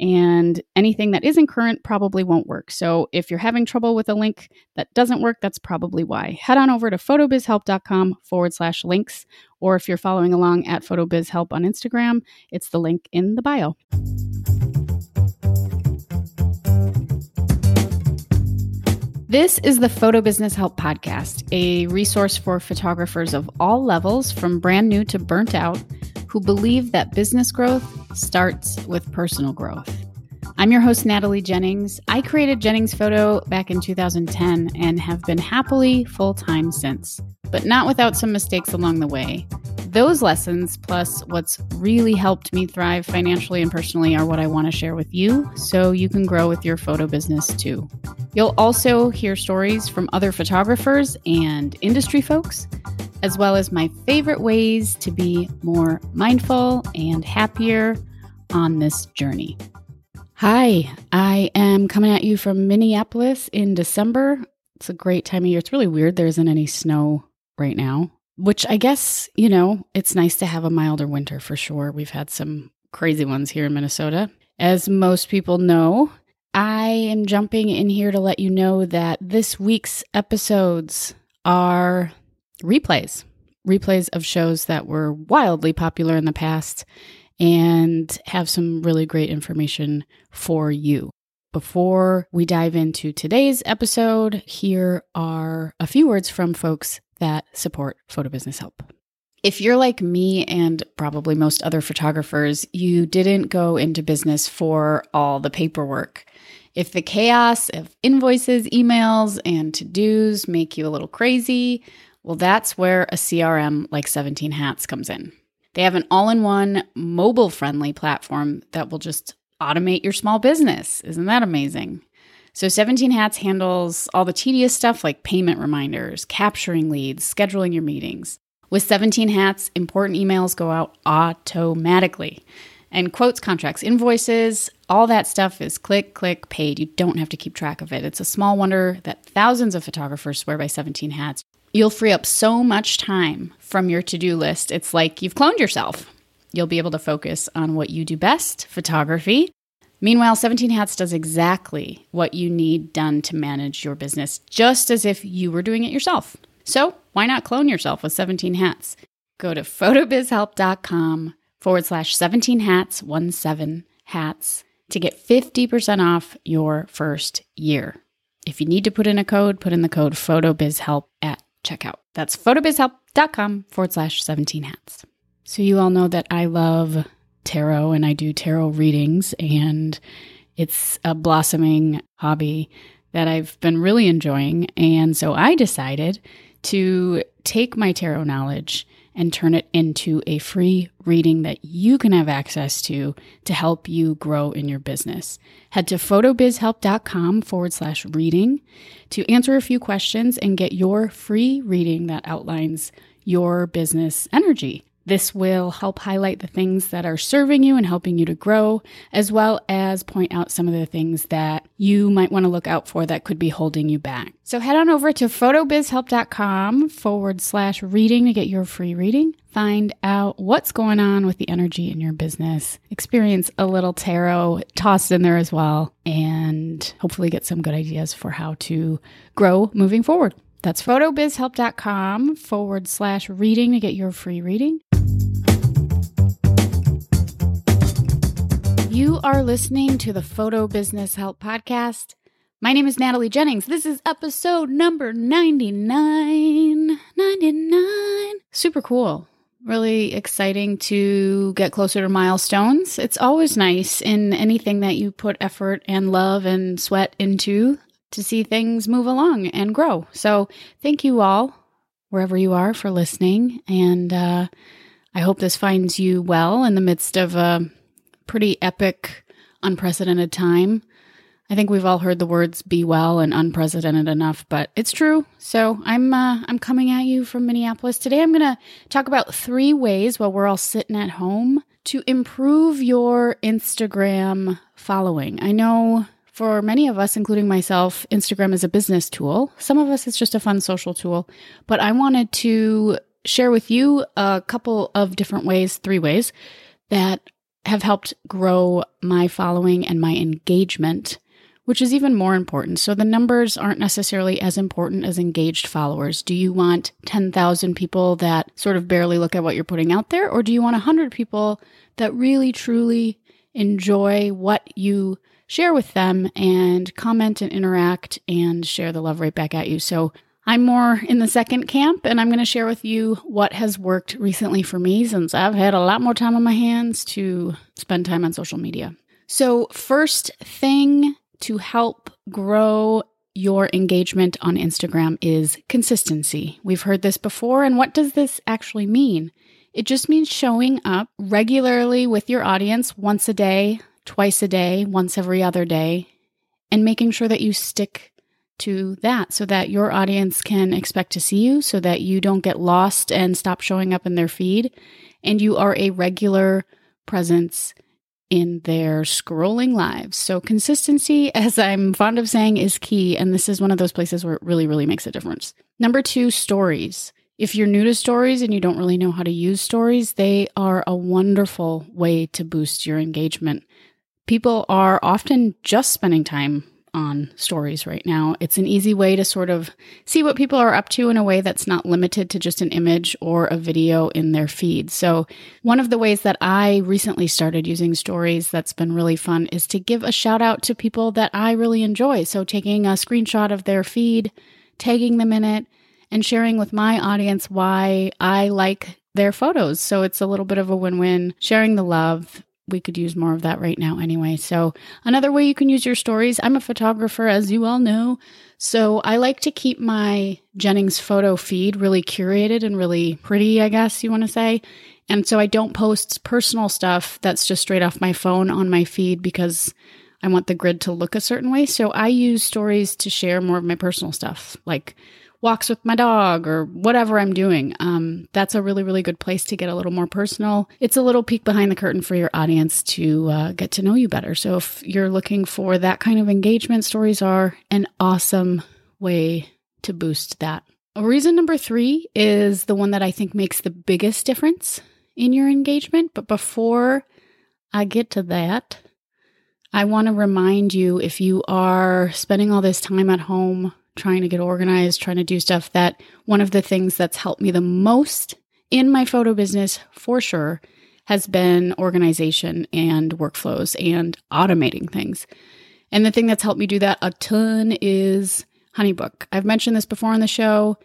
and anything that isn't current probably won't work. So if you're having trouble with a link that doesn't work, that's probably why. Head on over to photobizhelp.com forward slash links, or if you're following along at photobizhelp on Instagram, it's the link in the bio. This is the Photo Business Help Podcast, a resource for photographers of all levels, from brand new to burnt out who believe that business growth starts with personal growth. I'm your host, Natalie Jennings. I created Jennings Photo back in 2010 and have been happily full time since, but not without some mistakes along the way. Those lessons, plus what's really helped me thrive financially and personally, are what I want to share with you so you can grow with your photo business too. You'll also hear stories from other photographers and industry folks as well as my favorite ways to be more mindful and happier on this journey. Hi, I am coming at you from Minneapolis in December. It's a great time of year. It's really weird there isn't any snow right now, which I guess, you know, it's nice to have a milder winter for sure. We've had some crazy ones here in Minnesota. As most people know, I am jumping in here to let you know that this week's episodes are replays, replays of shows that were wildly popular in the past and have some really great information for you. Before we dive into today's episode, here are a few words from folks that support Photo Business Help. If you're like me and probably most other photographers, you didn't go into business for all the paperwork. If the chaos of invoices, emails, and to dos make you a little crazy, well, that's where a CRM like 17 Hats comes in. They have an all in one mobile friendly platform that will just automate your small business. Isn't that amazing? So, 17 Hats handles all the tedious stuff like payment reminders, capturing leads, scheduling your meetings. With 17 Hats, important emails go out automatically. And quotes, contracts, invoices, all that stuff is click, click, paid. You don't have to keep track of it. It's a small wonder that thousands of photographers swear by 17 Hats. You'll free up so much time from your to do list. It's like you've cloned yourself. You'll be able to focus on what you do best photography. Meanwhile, 17 Hats does exactly what you need done to manage your business, just as if you were doing it yourself. So, why not clone yourself with 17 Hats? Go to photobizhelp.com forward slash 17 hats, 1 7 hats to get 50% off your first year. If you need to put in a code, put in the code PHOTOBIZHELP at checkout. That's photobizhelp.com forward slash 17 hats. So, you all know that I love tarot and I do tarot readings, and it's a blossoming hobby that I've been really enjoying. And so, I decided to take my tarot knowledge and turn it into a free reading that you can have access to to help you grow in your business. Head to photobizhelp.com forward slash reading to answer a few questions and get your free reading that outlines your business energy. This will help highlight the things that are serving you and helping you to grow, as well as point out some of the things that you might want to look out for that could be holding you back. So head on over to photobizhelp.com forward slash reading to get your free reading. Find out what's going on with the energy in your business. Experience a little tarot tossed in there as well, and hopefully get some good ideas for how to grow moving forward. That's photobizhelp.com forward slash reading to get your free reading. You are listening to the Photo Business Help Podcast. My name is Natalie Jennings. This is episode number 99. 99. Super cool. Really exciting to get closer to milestones. It's always nice in anything that you put effort and love and sweat into to see things move along and grow. So, thank you all, wherever you are, for listening. And uh, I hope this finds you well in the midst of a pretty epic, unprecedented time. I think we've all heard the words "be well" and "unprecedented" enough, but it's true. So I'm uh, I'm coming at you from Minneapolis today. I'm going to talk about three ways while we're all sitting at home to improve your Instagram following. I know for many of us, including myself, Instagram is a business tool. Some of us, it's just a fun social tool. But I wanted to share with you a couple of different ways, three ways, that have helped grow my following and my engagement, which is even more important. So the numbers aren't necessarily as important as engaged followers. Do you want 10,000 people that sort of barely look at what you're putting out there? Or do you want 100 people that really, truly enjoy what you share with them and comment and interact and share the love right back at you. So I'm more in the second camp, and I'm going to share with you what has worked recently for me since I've had a lot more time on my hands to spend time on social media. So, first thing to help grow your engagement on Instagram is consistency. We've heard this before, and what does this actually mean? It just means showing up regularly with your audience once a day, twice a day, once every other day, and making sure that you stick to that so that your audience can expect to see you, so that you don't get lost and stop showing up in their feed, and you are a regular presence in their scrolling lives. So, consistency, as I'm fond of saying, is key. And this is one of those places where it really, really makes a difference. Number two, stories. If you're new to stories and you don't really know how to use stories, they are a wonderful way to boost your engagement people are often just spending time on stories right now. It's an easy way to sort of see what people are up to in a way that's not limited to just an image or a video in their feed. So, one of the ways that I recently started using stories that's been really fun is to give a shout out to people that I really enjoy. So, taking a screenshot of their feed, tagging them in it, and sharing with my audience why I like their photos. So, it's a little bit of a win win, sharing the love we could use more of that right now anyway. So, another way you can use your stories, I'm a photographer, as you all know. So, I like to keep my Jennings photo feed really curated and really pretty, I guess you want to say. And so, I don't post personal stuff that's just straight off my phone on my feed because I want the grid to look a certain way. So, I use stories to share more of my personal stuff, like walks with my dog or whatever I'm doing. Um, that's a really, really good place to get a little more personal. It's a little peek behind the curtain for your audience to uh, get to know you better. So if you're looking for that kind of engagement, stories are an awesome way to boost that. Reason number three is the one that I think makes the biggest difference in your engagement. But before I get to that, I want to remind you if you are spending all this time at home trying to get organized, trying to do stuff that one of the things that's helped me the most in my photo business for sure has been organization and workflows and automating things. And the thing that's helped me do that a ton is Honeybook. I've mentioned this before on the show.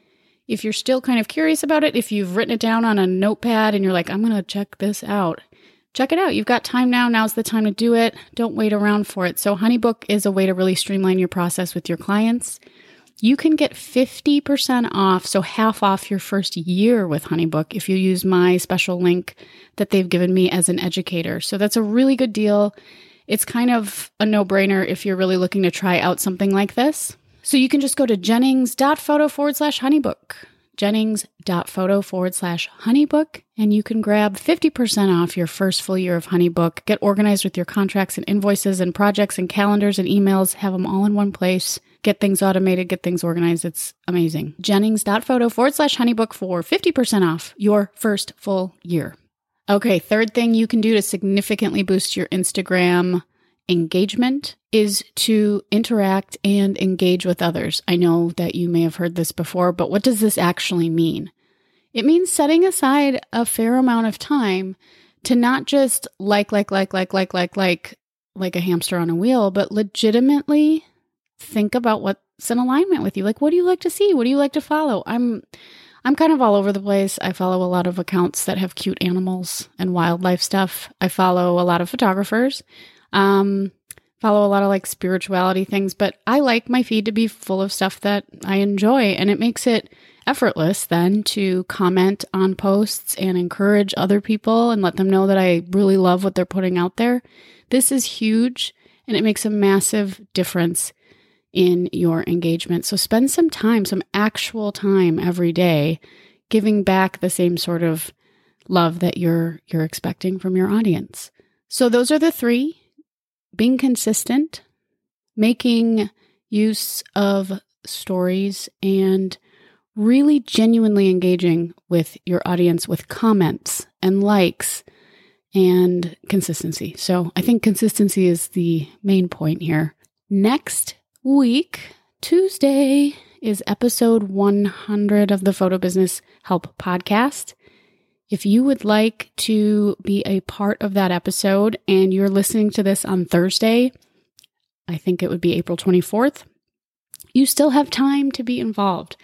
If you're still kind of curious about it, if you've written it down on a notepad and you're like, I'm going to check this out, check it out. You've got time now. Now's the time to do it. Don't wait around for it. So, Honeybook is a way to really streamline your process with your clients you can get 50% off, so half off your first year with Honeybook if you use my special link that they've given me as an educator. So that's a really good deal. It's kind of a no brainer if you're really looking to try out something like this. So you can just go to jennings.photo forward slash honeybook, jennings.photo forward honeybook, honeybook, and you can grab 50% off your first full year of Honeybook. Get organized with your contracts and invoices and projects and calendars and emails, have them all in one place get things automated, get things organized. It's amazing. Jennings.photo forward slash honeybook for 50% off your first full year. Okay, third thing you can do to significantly boost your Instagram engagement is to interact and engage with others. I know that you may have heard this before, but what does this actually mean? It means setting aside a fair amount of time to not just like, like, like, like, like, like, like, like a hamster on a wheel, but legitimately think about what's in alignment with you. Like, what do you like to see? What do you like to follow? I'm I'm kind of all over the place. I follow a lot of accounts that have cute animals and wildlife stuff. I follow a lot of photographers. Um, follow a lot of like spirituality things, but I like my feed to be full of stuff that I enjoy and it makes it effortless then to comment on posts and encourage other people and let them know that I really love what they're putting out there. This is huge and it makes a massive difference in your engagement. So spend some time, some actual time every day, giving back the same sort of love that you're you're expecting from your audience. So those are the 3. Being consistent, making use of stories and really genuinely engaging with your audience with comments and likes and consistency. So I think consistency is the main point here. Next week, Tuesday, is episode 100 of the Photo Business Help podcast. If you would like to be a part of that episode and you're listening to this on Thursday, I think it would be April 24th, you still have time to be involved.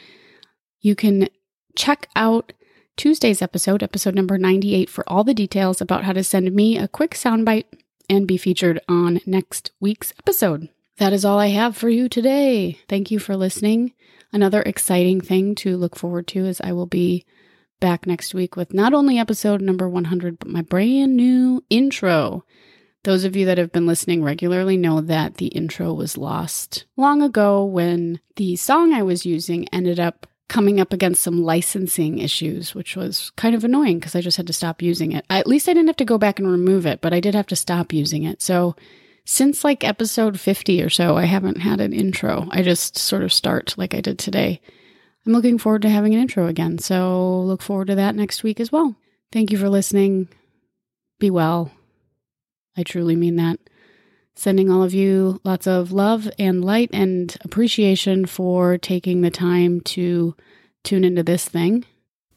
You can check out Tuesday's episode, episode number 98, for all the details about how to send me a quick soundbite and be featured on next week's episode. That is all I have for you today. Thank you for listening. Another exciting thing to look forward to is I will be back next week with not only episode number 100, but my brand new intro. Those of you that have been listening regularly know that the intro was lost long ago when the song I was using ended up coming up against some licensing issues, which was kind of annoying because I just had to stop using it. At least I didn't have to go back and remove it, but I did have to stop using it. So since like episode 50 or so, I haven't had an intro. I just sort of start like I did today. I'm looking forward to having an intro again. So look forward to that next week as well. Thank you for listening. Be well. I truly mean that. Sending all of you lots of love and light and appreciation for taking the time to tune into this thing.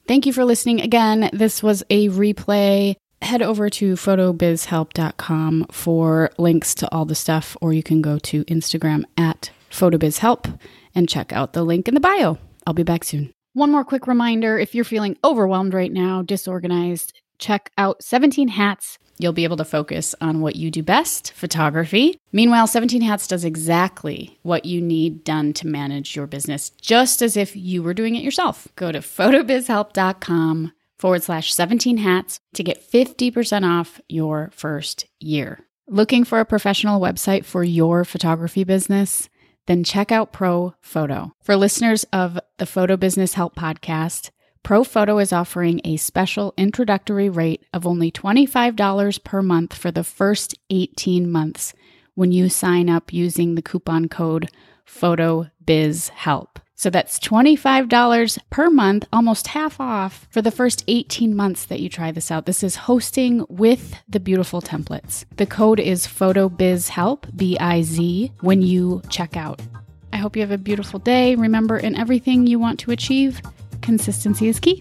Thank you for listening again. This was a replay. Head over to photobizhelp.com for links to all the stuff, or you can go to Instagram at photobizhelp and check out the link in the bio. I'll be back soon. One more quick reminder if you're feeling overwhelmed right now, disorganized, check out 17 Hats You'll be able to focus on what you do best photography. Meanwhile, 17 Hats does exactly what you need done to manage your business, just as if you were doing it yourself. Go to photobizhelp.com forward slash 17 hats to get 50% off your first year. Looking for a professional website for your photography business? Then check out Pro Photo. For listeners of the Photo Business Help podcast, Pro Photo is offering a special introductory rate of only $25 per month for the first 18 months when you sign up using the coupon code PHOTOBIZHELP. So that's $25 per month, almost half off for the first 18 months that you try this out. This is hosting with the beautiful templates. The code is PHOTOBIZHELP, B I Z, when you check out. I hope you have a beautiful day. Remember, in everything you want to achieve, consistency is key.